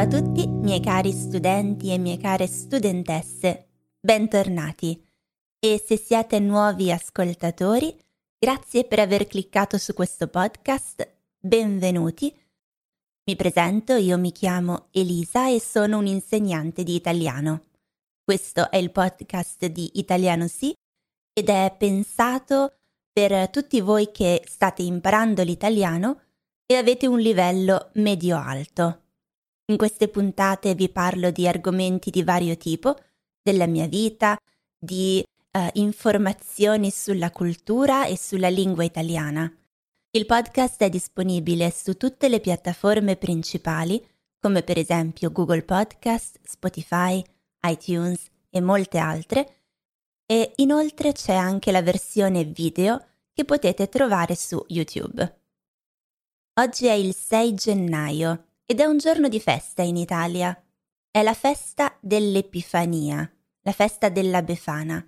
Ciao a tutti, miei cari studenti e mie care studentesse, bentornati. E se siete nuovi ascoltatori, grazie per aver cliccato su questo podcast, benvenuti. Mi presento, io mi chiamo Elisa e sono un'insegnante di italiano. Questo è il podcast di Italiano Sì ed è pensato per tutti voi che state imparando l'italiano e avete un livello medio-alto. In queste puntate vi parlo di argomenti di vario tipo, della mia vita, di uh, informazioni sulla cultura e sulla lingua italiana. Il podcast è disponibile su tutte le piattaforme principali, come per esempio Google Podcast, Spotify, iTunes e molte altre, e inoltre c'è anche la versione video che potete trovare su YouTube. Oggi è il 6 gennaio ed è un giorno di festa in Italia. È la festa dell'Epifania, la festa della Befana.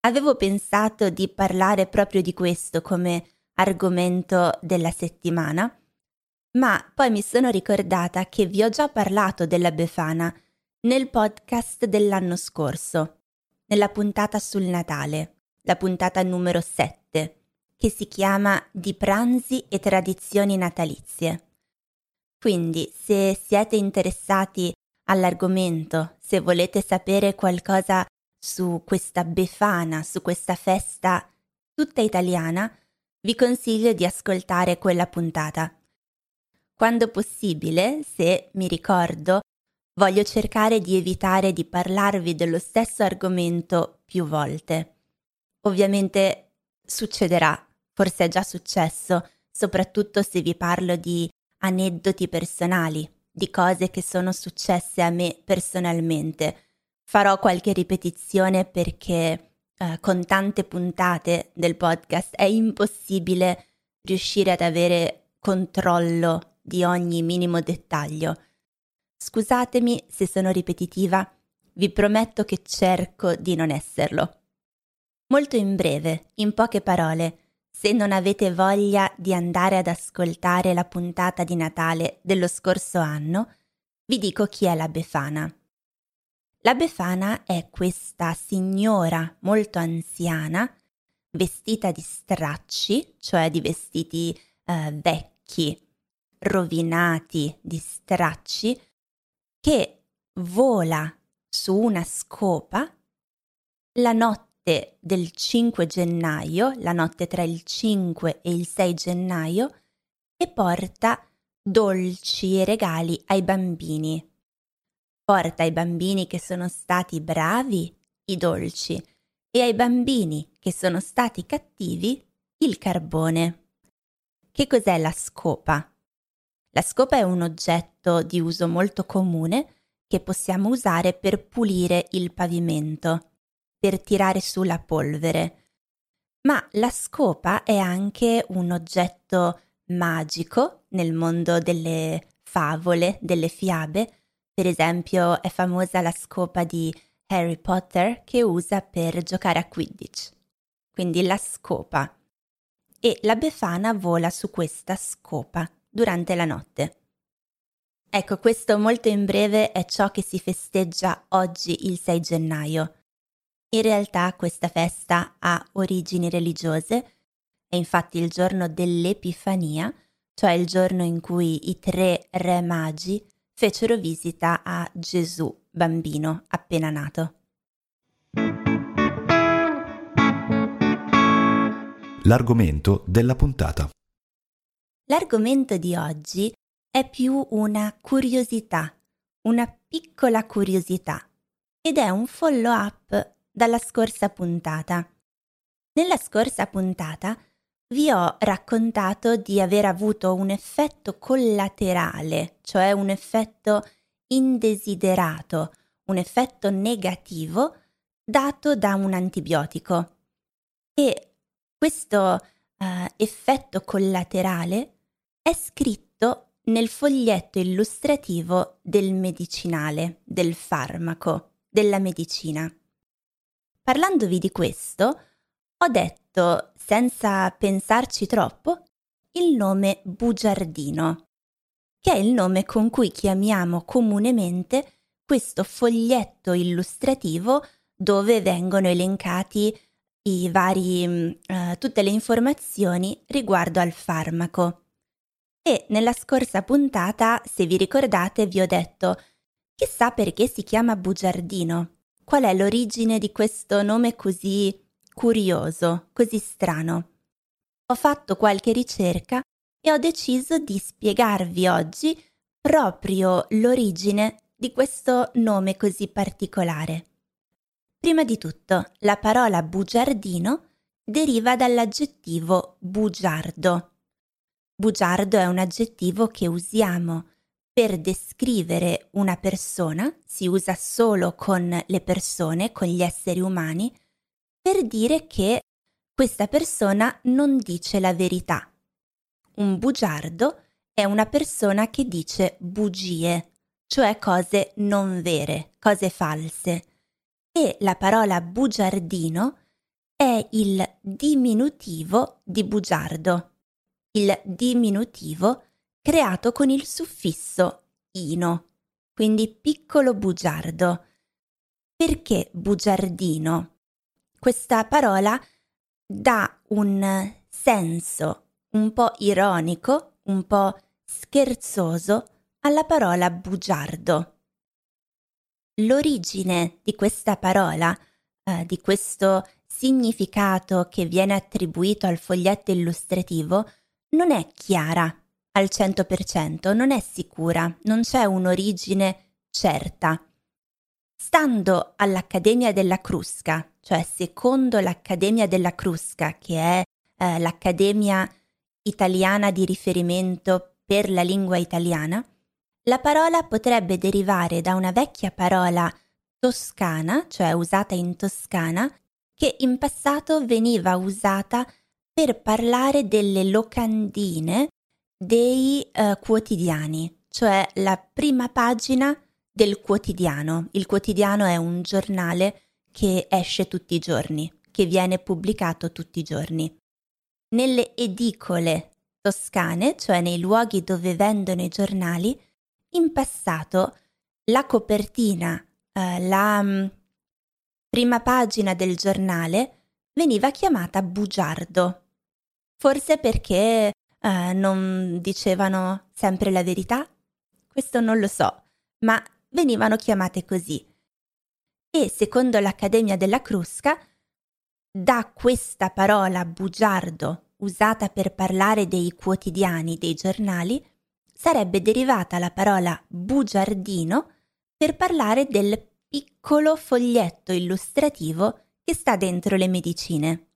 Avevo pensato di parlare proprio di questo come argomento della settimana, ma poi mi sono ricordata che vi ho già parlato della Befana nel podcast dell'anno scorso, nella puntata sul Natale, la puntata numero 7 che si chiama Di pranzi e tradizioni natalizie. Quindi, se siete interessati all'argomento, se volete sapere qualcosa su questa Befana, su questa festa tutta italiana, vi consiglio di ascoltare quella puntata. Quando possibile, se mi ricordo, voglio cercare di evitare di parlarvi dello stesso argomento più volte. Ovviamente succederà forse è già successo, soprattutto se vi parlo di aneddoti personali, di cose che sono successe a me personalmente. Farò qualche ripetizione perché eh, con tante puntate del podcast è impossibile riuscire ad avere controllo di ogni minimo dettaglio. Scusatemi se sono ripetitiva, vi prometto che cerco di non esserlo. Molto in breve, in poche parole, se non avete voglia di andare ad ascoltare la puntata di Natale dello scorso anno, vi dico chi è la Befana. La Befana è questa signora molto anziana, vestita di stracci, cioè di vestiti eh, vecchi, rovinati, di stracci, che vola su una scopa la notte notte del 5 gennaio, la notte tra il 5 e il 6 gennaio, e porta dolci e regali ai bambini. Porta ai bambini che sono stati bravi i dolci e ai bambini che sono stati cattivi il carbone. Che cos'è la scopa? La scopa è un oggetto di uso molto comune che possiamo usare per pulire il pavimento per tirare su la polvere. Ma la scopa è anche un oggetto magico nel mondo delle favole, delle fiabe. Per esempio è famosa la scopa di Harry Potter che usa per giocare a Quidditch. Quindi la scopa. E la Befana vola su questa scopa durante la notte. Ecco, questo molto in breve è ciò che si festeggia oggi il 6 gennaio. In realtà questa festa ha origini religiose, è infatti il giorno dell'Epifania, cioè il giorno in cui i tre re magi fecero visita a Gesù, bambino appena nato. L'argomento della puntata. L'argomento di oggi è più una curiosità, una piccola curiosità, ed è un follow-up dalla scorsa puntata. Nella scorsa puntata vi ho raccontato di aver avuto un effetto collaterale, cioè un effetto indesiderato, un effetto negativo dato da un antibiotico. E questo uh, effetto collaterale è scritto nel foglietto illustrativo del medicinale, del farmaco, della medicina. Parlandovi di questo, ho detto, senza pensarci troppo, il nome bugiardino. che è il nome con cui chiamiamo comunemente questo foglietto illustrativo dove vengono elencati i vari, uh, tutte le informazioni riguardo al farmaco. E nella scorsa puntata, se vi ricordate, vi ho detto chissà perché si chiama bugiardino. Qual è l'origine di questo nome così curioso, così strano? Ho fatto qualche ricerca e ho deciso di spiegarvi oggi proprio l'origine di questo nome così particolare. Prima di tutto, la parola bugiardino deriva dall'aggettivo bugiardo. Bugiardo è un aggettivo che usiamo per descrivere una persona, si usa solo con le persone, con gli esseri umani, per dire che questa persona non dice la verità. Un bugiardo è una persona che dice bugie, cioè cose non vere, cose false. E la parola bugiardino è il diminutivo di bugiardo, il diminutivo creato con il suffisso ino, quindi piccolo bugiardo. Perché bugiardino? Questa parola dà un senso un po' ironico, un po' scherzoso alla parola bugiardo. L'origine di questa parola, eh, di questo significato che viene attribuito al foglietto illustrativo, non è chiara al 100%, non è sicura, non c'è un'origine certa. Stando all'Accademia della Crusca, cioè secondo l'Accademia della Crusca, che è eh, l'Accademia italiana di riferimento per la lingua italiana, la parola potrebbe derivare da una vecchia parola toscana, cioè usata in Toscana, che in passato veniva usata per parlare delle locandine dei eh, quotidiani, cioè la prima pagina del quotidiano. Il quotidiano è un giornale che esce tutti i giorni, che viene pubblicato tutti i giorni. Nelle edicole toscane, cioè nei luoghi dove vendono i giornali, in passato la copertina, eh, la mm, prima pagina del giornale veniva chiamata bugiardo. Forse perché eh, non dicevano sempre la verità? Questo non lo so, ma venivano chiamate così e, secondo l'Accademia della Crusca, da questa parola bugiardo usata per parlare dei quotidiani, dei giornali, sarebbe derivata la parola bugiardino per parlare del piccolo foglietto illustrativo che sta dentro le medicine.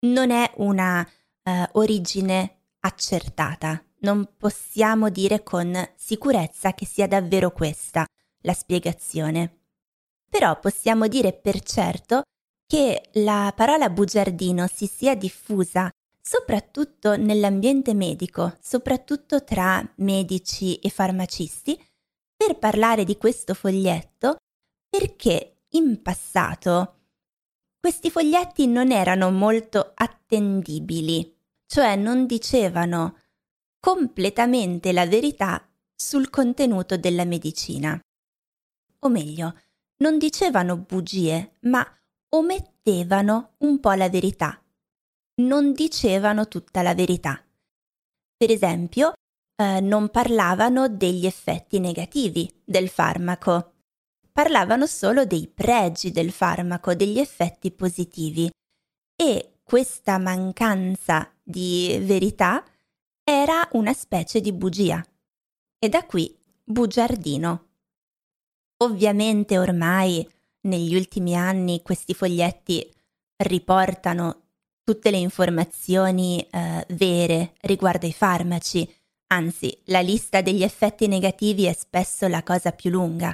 Non è una uh, origine accertata, non possiamo dire con sicurezza che sia davvero questa la spiegazione. Però possiamo dire per certo che la parola bugiardino si sia diffusa soprattutto nell'ambiente medico, soprattutto tra medici e farmacisti, per parlare di questo foglietto perché in passato questi foglietti non erano molto attendibili, cioè non dicevano completamente la verità sul contenuto della medicina. O meglio, non dicevano bugie, ma omettevano un po' la verità. Non dicevano tutta la verità. Per esempio, eh, non parlavano degli effetti negativi del farmaco. Parlavano solo dei pregi del farmaco, degli effetti positivi. E questa mancanza di verità era una specie di bugia. E da qui bugiardino. Ovviamente ormai negli ultimi anni questi foglietti riportano tutte le informazioni eh, vere riguardo ai farmaci, anzi la lista degli effetti negativi è spesso la cosa più lunga.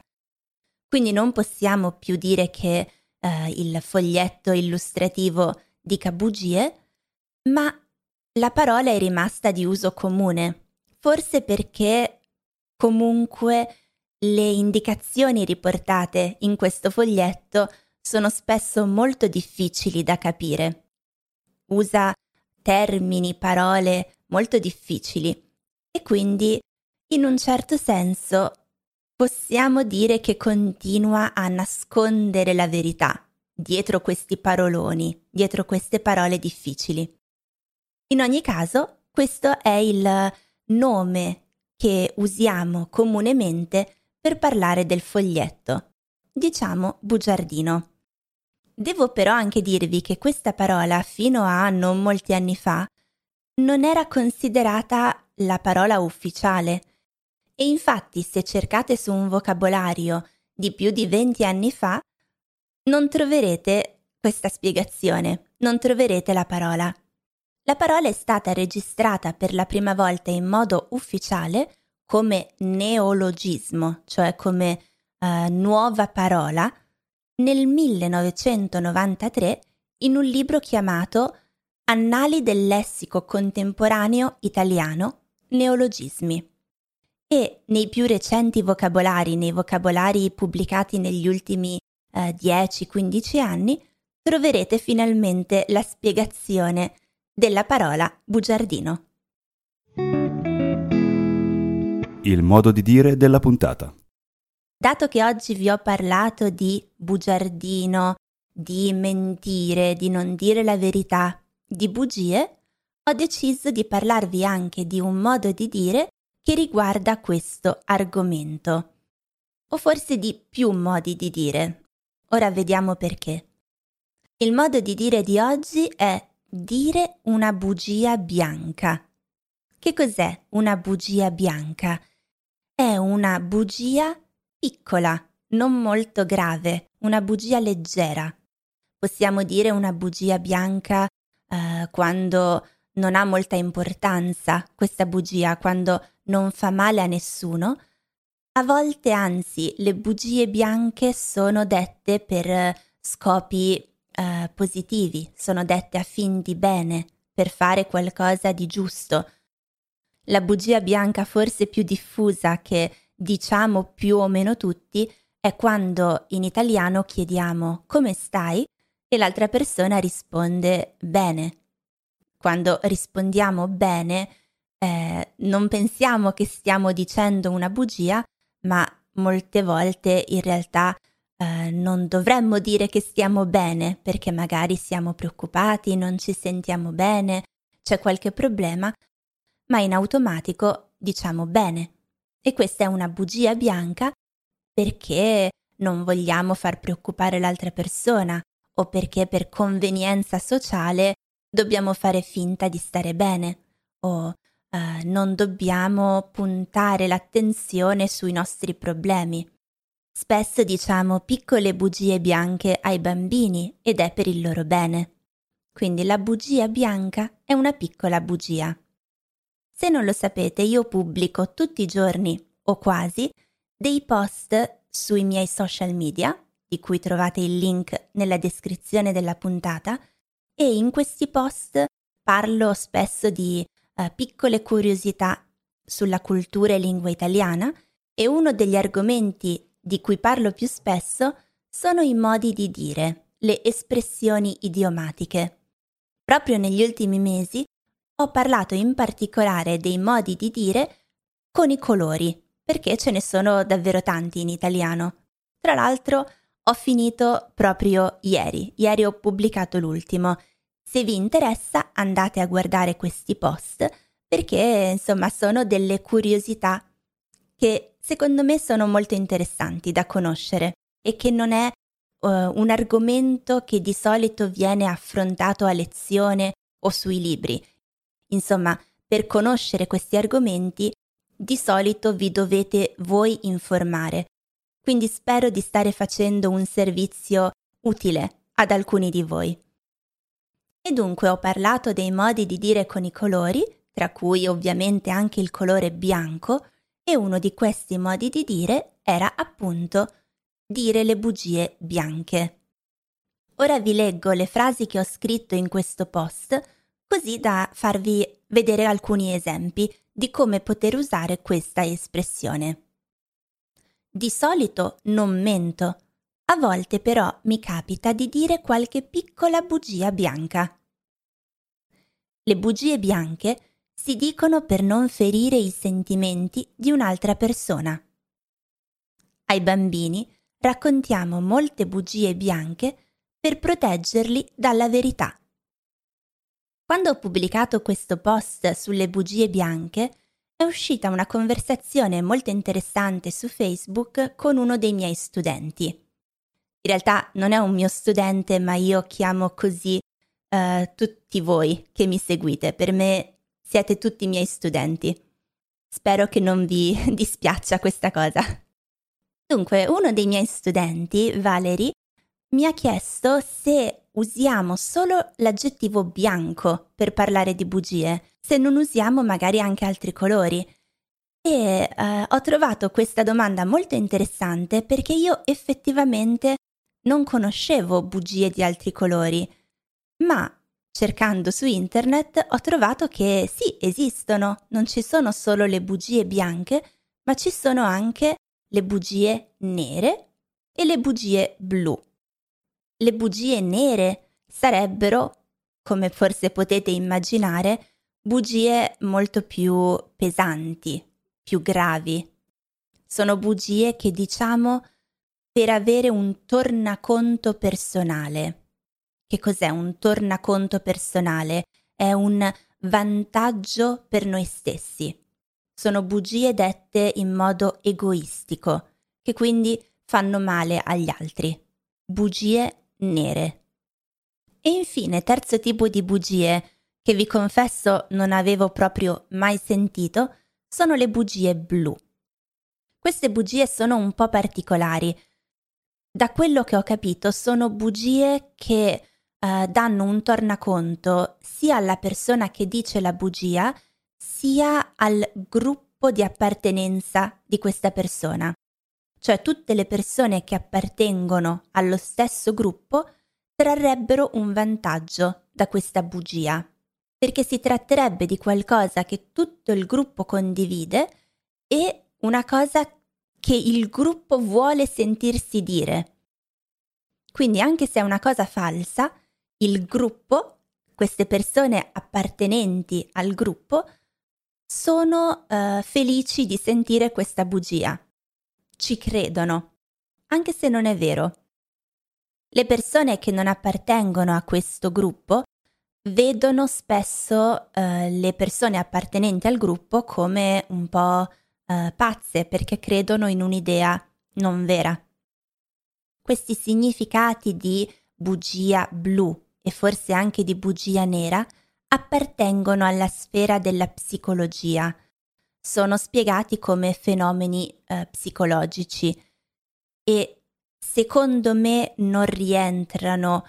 Quindi non possiamo più dire che eh, il foglietto illustrativo dica bugie, ma la parola è rimasta di uso comune, forse perché comunque le indicazioni riportate in questo foglietto sono spesso molto difficili da capire. Usa termini, parole molto difficili e quindi in un certo senso possiamo dire che continua a nascondere la verità dietro questi paroloni, dietro queste parole difficili. In ogni caso, questo è il nome che usiamo comunemente per parlare del foglietto. Diciamo bugiardino. Devo però anche dirvi che questa parola fino a non molti anni fa non era considerata la parola ufficiale e infatti se cercate su un vocabolario di più di 20 anni fa non troverete questa spiegazione, non troverete la parola. La parola è stata registrata per la prima volta in modo ufficiale come neologismo, cioè come uh, nuova parola, nel 1993 in un libro chiamato Annali del lessico contemporaneo italiano, neologismi. E nei più recenti vocabolari, nei vocabolari pubblicati negli ultimi eh, 10-15 anni, troverete finalmente la spiegazione della parola bugiardino. Il modo di dire della puntata. Dato che oggi vi ho parlato di bugiardino, di mentire, di non dire la verità, di bugie, ho deciso di parlarvi anche di un modo di dire che riguarda questo argomento. O forse di più modi di dire. Ora vediamo perché. Il modo di dire di oggi è dire una bugia bianca. Che cos'è una bugia bianca? È una bugia piccola, non molto grave, una bugia leggera. Possiamo dire una bugia bianca eh, quando non ha molta importanza questa bugia, quando non fa male a nessuno. A volte anzi le bugie bianche sono dette per scopi eh, positivi, sono dette a fin di bene, per fare qualcosa di giusto. La bugia bianca forse più diffusa che diciamo più o meno tutti è quando in italiano chiediamo come stai e l'altra persona risponde bene. Quando rispondiamo bene eh, non pensiamo che stiamo dicendo una bugia, ma molte volte in realtà eh, non dovremmo dire che stiamo bene perché magari siamo preoccupati, non ci sentiamo bene, c'è qualche problema, ma in automatico diciamo bene. E questa è una bugia bianca perché non vogliamo far preoccupare l'altra persona o perché per convenienza sociale dobbiamo fare finta di stare bene o eh, non dobbiamo puntare l'attenzione sui nostri problemi. Spesso diciamo piccole bugie bianche ai bambini ed è per il loro bene. Quindi la bugia bianca è una piccola bugia. Se non lo sapete, io pubblico tutti i giorni, o quasi, dei post sui miei social media, di cui trovate il link nella descrizione della puntata, e in questi post parlo spesso di uh, piccole curiosità sulla cultura e lingua italiana e uno degli argomenti di cui parlo più spesso sono i modi di dire, le espressioni idiomatiche. Proprio negli ultimi mesi ho parlato in particolare dei modi di dire con i colori, perché ce ne sono davvero tanti in italiano. Tra l'altro ho finito proprio ieri, ieri ho pubblicato l'ultimo. Se vi interessa andate a guardare questi post perché insomma sono delle curiosità che secondo me sono molto interessanti da conoscere e che non è uh, un argomento che di solito viene affrontato a lezione o sui libri. Insomma, per conoscere questi argomenti di solito vi dovete voi informare. Quindi spero di stare facendo un servizio utile ad alcuni di voi. E dunque ho parlato dei modi di dire con i colori, tra cui ovviamente anche il colore bianco, e uno di questi modi di dire era appunto dire le bugie bianche. Ora vi leggo le frasi che ho scritto in questo post così da farvi vedere alcuni esempi di come poter usare questa espressione. Di solito non mento, a volte però mi capita di dire qualche piccola bugia bianca. Le bugie bianche si dicono per non ferire i sentimenti di un'altra persona. Ai bambini raccontiamo molte bugie bianche per proteggerli dalla verità. Quando ho pubblicato questo post sulle bugie bianche, è uscita una conversazione molto interessante su Facebook con uno dei miei studenti. In realtà non è un mio studente, ma io chiamo così uh, tutti voi che mi seguite. Per me siete tutti miei studenti. Spero che non vi dispiaccia questa cosa. Dunque, uno dei miei studenti, Valerie, mi ha chiesto se usiamo solo l'aggettivo bianco per parlare di bugie, se non usiamo magari anche altri colori. E eh, ho trovato questa domanda molto interessante perché io effettivamente non conoscevo bugie di altri colori, ma cercando su internet ho trovato che sì, esistono, non ci sono solo le bugie bianche, ma ci sono anche le bugie nere e le bugie blu. Le bugie nere sarebbero, come forse potete immaginare, bugie molto più pesanti, più gravi. Sono bugie che diciamo per avere un tornaconto personale. Che cos'è un tornaconto personale? È un vantaggio per noi stessi sono bugie dette in modo egoistico, che quindi fanno male agli altri. Bugie nere. E infine, terzo tipo di bugie, che vi confesso non avevo proprio mai sentito, sono le bugie blu. Queste bugie sono un po' particolari. Da quello che ho capito, sono bugie che eh, danno un tornaconto sia alla persona che dice la bugia, sia al gruppo di appartenenza di questa persona. Cioè tutte le persone che appartengono allo stesso gruppo trarrebbero un vantaggio da questa bugia, perché si tratterebbe di qualcosa che tutto il gruppo condivide e una cosa che il gruppo vuole sentirsi dire. Quindi anche se è una cosa falsa, il gruppo, queste persone appartenenti al gruppo, sono uh, felici di sentire questa bugia. Ci credono, anche se non è vero. Le persone che non appartengono a questo gruppo vedono spesso uh, le persone appartenenti al gruppo come un po' uh, pazze perché credono in un'idea non vera. Questi significati di bugia blu e forse anche di bugia nera appartengono alla sfera della psicologia. Sono spiegati come fenomeni eh, psicologici e secondo me non rientrano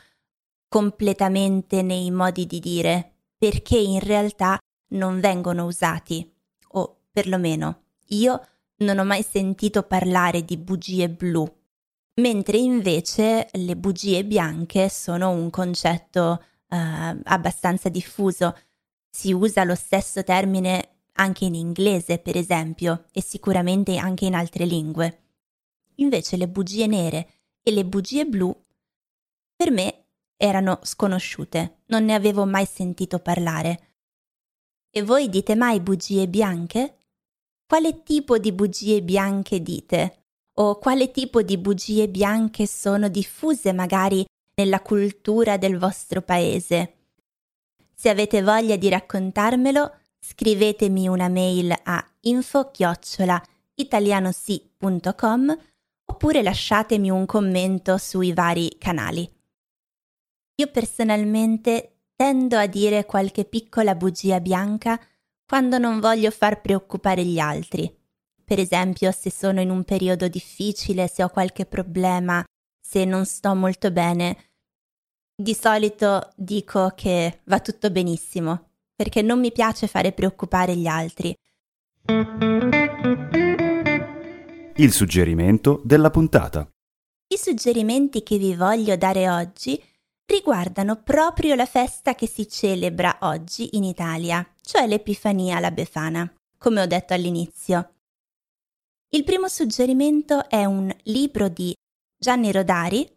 completamente nei modi di dire perché in realtà non vengono usati o perlomeno io non ho mai sentito parlare di bugie blu, mentre invece le bugie bianche sono un concetto uh, abbastanza diffuso. Si usa lo stesso termine anche in inglese, per esempio, e sicuramente anche in altre lingue. Invece le bugie nere e le bugie blu per me erano sconosciute, non ne avevo mai sentito parlare. E voi dite mai bugie bianche? Quale tipo di bugie bianche dite? O quale tipo di bugie bianche sono diffuse magari nella cultura del vostro paese. Se avete voglia di raccontarmelo, scrivetemi una mail a info-italianosi.com oppure lasciatemi un commento sui vari canali. Io personalmente tendo a dire qualche piccola bugia bianca quando non voglio far preoccupare gli altri. Per esempio, se sono in un periodo difficile, se ho qualche problema, se non sto molto bene, di solito dico che va tutto benissimo, perché non mi piace fare preoccupare gli altri. Il suggerimento della puntata. I suggerimenti che vi voglio dare oggi riguardano proprio la festa che si celebra oggi in Italia, cioè l'Epifania alla Befana, come ho detto all'inizio. Il primo suggerimento è un libro di Gianni Rodari,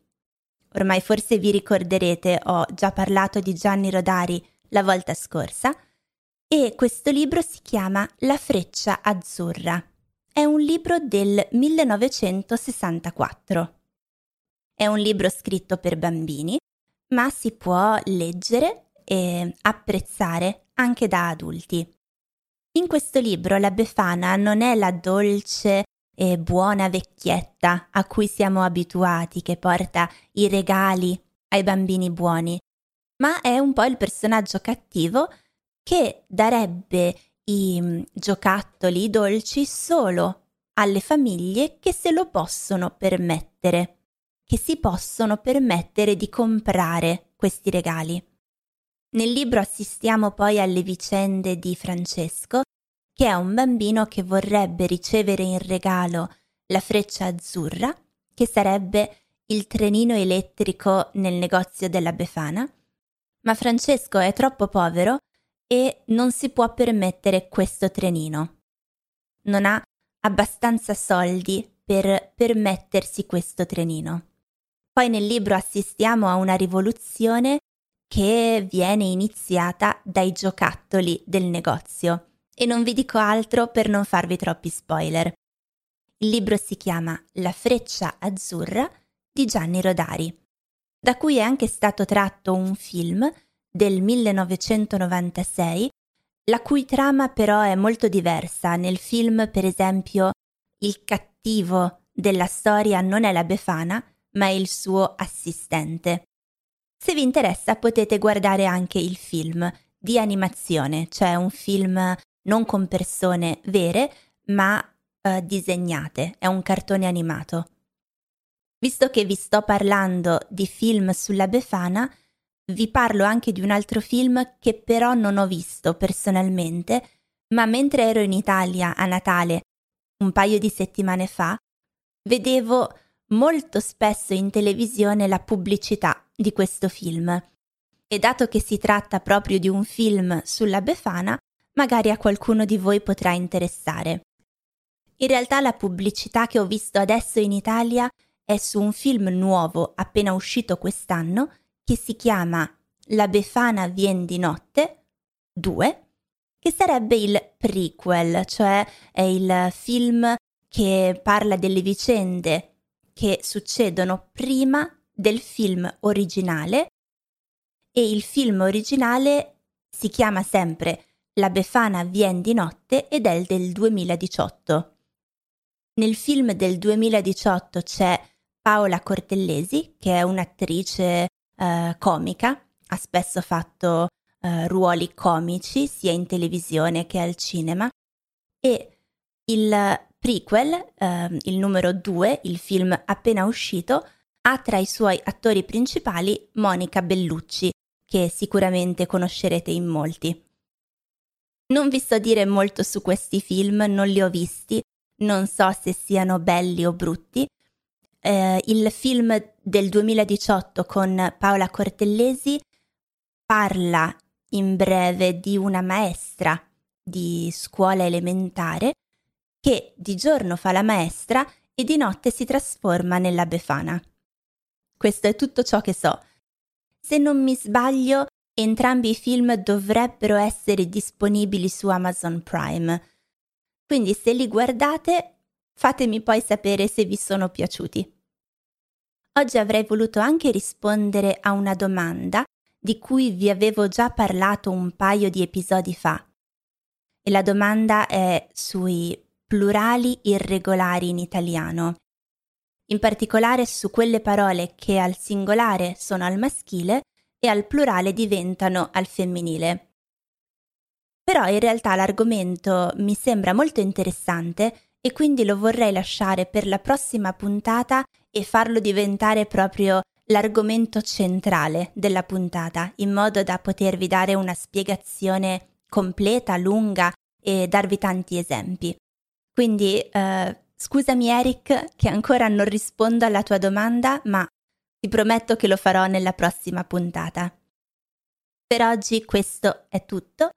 Ormai forse vi ricorderete, ho già parlato di Gianni Rodari la volta scorsa, e questo libro si chiama La freccia azzurra. È un libro del 1964. È un libro scritto per bambini, ma si può leggere e apprezzare anche da adulti. In questo libro la Befana non è la dolce e buona vecchietta a cui siamo abituati che porta i regali ai bambini buoni, ma è un po' il personaggio cattivo che darebbe i mm, giocattoli dolci solo alle famiglie che se lo possono permettere che si possono permettere di comprare questi regali. Nel libro assistiamo poi alle vicende di Francesco, che è un bambino che vorrebbe ricevere in regalo la freccia azzurra, che sarebbe il trenino elettrico nel negozio della Befana, ma Francesco è troppo povero e non si può permettere questo trenino. Non ha abbastanza soldi per permettersi questo trenino. Poi nel libro assistiamo a una rivoluzione che viene iniziata dai giocattoli del negozio e non vi dico altro per non farvi troppi spoiler. Il libro si chiama La freccia azzurra di Gianni Rodari, da cui è anche stato tratto un film del 1996, la cui trama però è molto diversa. Nel film, per esempio, il cattivo della storia non è la Befana, ma è il suo assistente. Se vi interessa potete guardare anche il film di animazione, cioè un film non con persone vere, ma eh, disegnate, è un cartone animato. Visto che vi sto parlando di film sulla Befana, vi parlo anche di un altro film che però non ho visto personalmente, ma mentre ero in Italia a Natale un paio di settimane fa, vedevo molto spesso in televisione la pubblicità di questo film. E dato che si tratta proprio di un film sulla Befana, magari a qualcuno di voi potrà interessare. In realtà la pubblicità che ho visto adesso in Italia è su un film nuovo appena uscito quest'anno che si chiama La Befana vien di notte 2, che sarebbe il prequel, cioè è il film che parla delle vicende che succedono prima del film originale e il film originale si chiama sempre La Befana vien di notte ed è del 2018. Nel film del 2018 c'è Paola Cortellesi, che è un'attrice eh, comica, ha spesso fatto eh, ruoli comici sia in televisione che al cinema e il prequel, eh, il numero 2, il film appena uscito, ha tra i suoi attori principali Monica Bellucci, che sicuramente conoscerete in molti. Non vi so dire molto su questi film, non li ho visti, non so se siano belli o brutti. Eh, il film del 2018 con Paola Cortellesi parla in breve di una maestra di scuola elementare che di giorno fa la maestra e di notte si trasforma nella Befana. Questo è tutto ciò che so. Se non mi sbaglio, entrambi i film dovrebbero essere disponibili su Amazon Prime. Quindi se li guardate, fatemi poi sapere se vi sono piaciuti. Oggi avrei voluto anche rispondere a una domanda di cui vi avevo già parlato un paio di episodi fa. E la domanda è sui plurali irregolari in italiano, in particolare su quelle parole che al singolare sono al maschile e al plurale diventano al femminile. Però in realtà l'argomento mi sembra molto interessante e quindi lo vorrei lasciare per la prossima puntata e farlo diventare proprio l'argomento centrale della puntata, in modo da potervi dare una spiegazione completa, lunga e darvi tanti esempi. Quindi eh, scusami Eric che ancora non rispondo alla tua domanda, ma ti prometto che lo farò nella prossima puntata. Per oggi questo è tutto.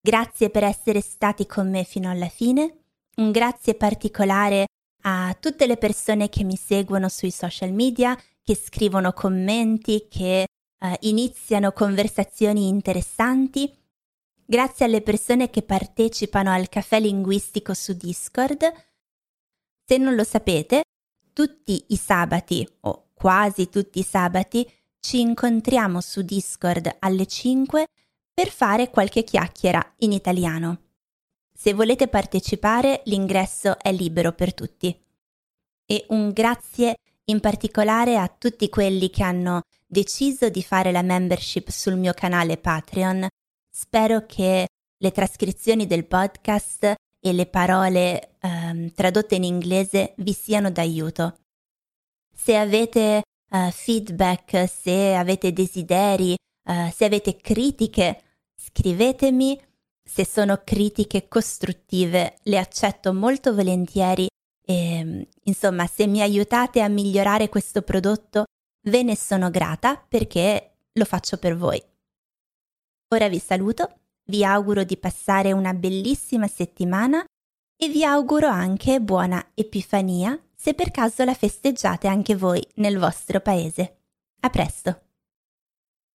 Grazie per essere stati con me fino alla fine. Un grazie particolare a tutte le persone che mi seguono sui social media, che scrivono commenti, che eh, iniziano conversazioni interessanti grazie alle persone che partecipano al caffè linguistico su Discord. Se non lo sapete, tutti i sabati o quasi tutti i sabati ci incontriamo su Discord alle 5 per fare qualche chiacchiera in italiano. Se volete partecipare, l'ingresso è libero per tutti. E un grazie in particolare a tutti quelli che hanno deciso di fare la membership sul mio canale Patreon. Spero che le trascrizioni del podcast e le parole ehm, tradotte in inglese vi siano d'aiuto. Se avete uh, feedback, se avete desideri, uh, se avete critiche, scrivetemi. Se sono critiche costruttive, le accetto molto volentieri e, insomma, se mi aiutate a migliorare questo prodotto, ve ne sono grata perché lo faccio per voi. Ora vi saluto, vi auguro di passare una bellissima settimana e vi auguro anche buona Epifania se per caso la festeggiate anche voi nel vostro paese. A presto!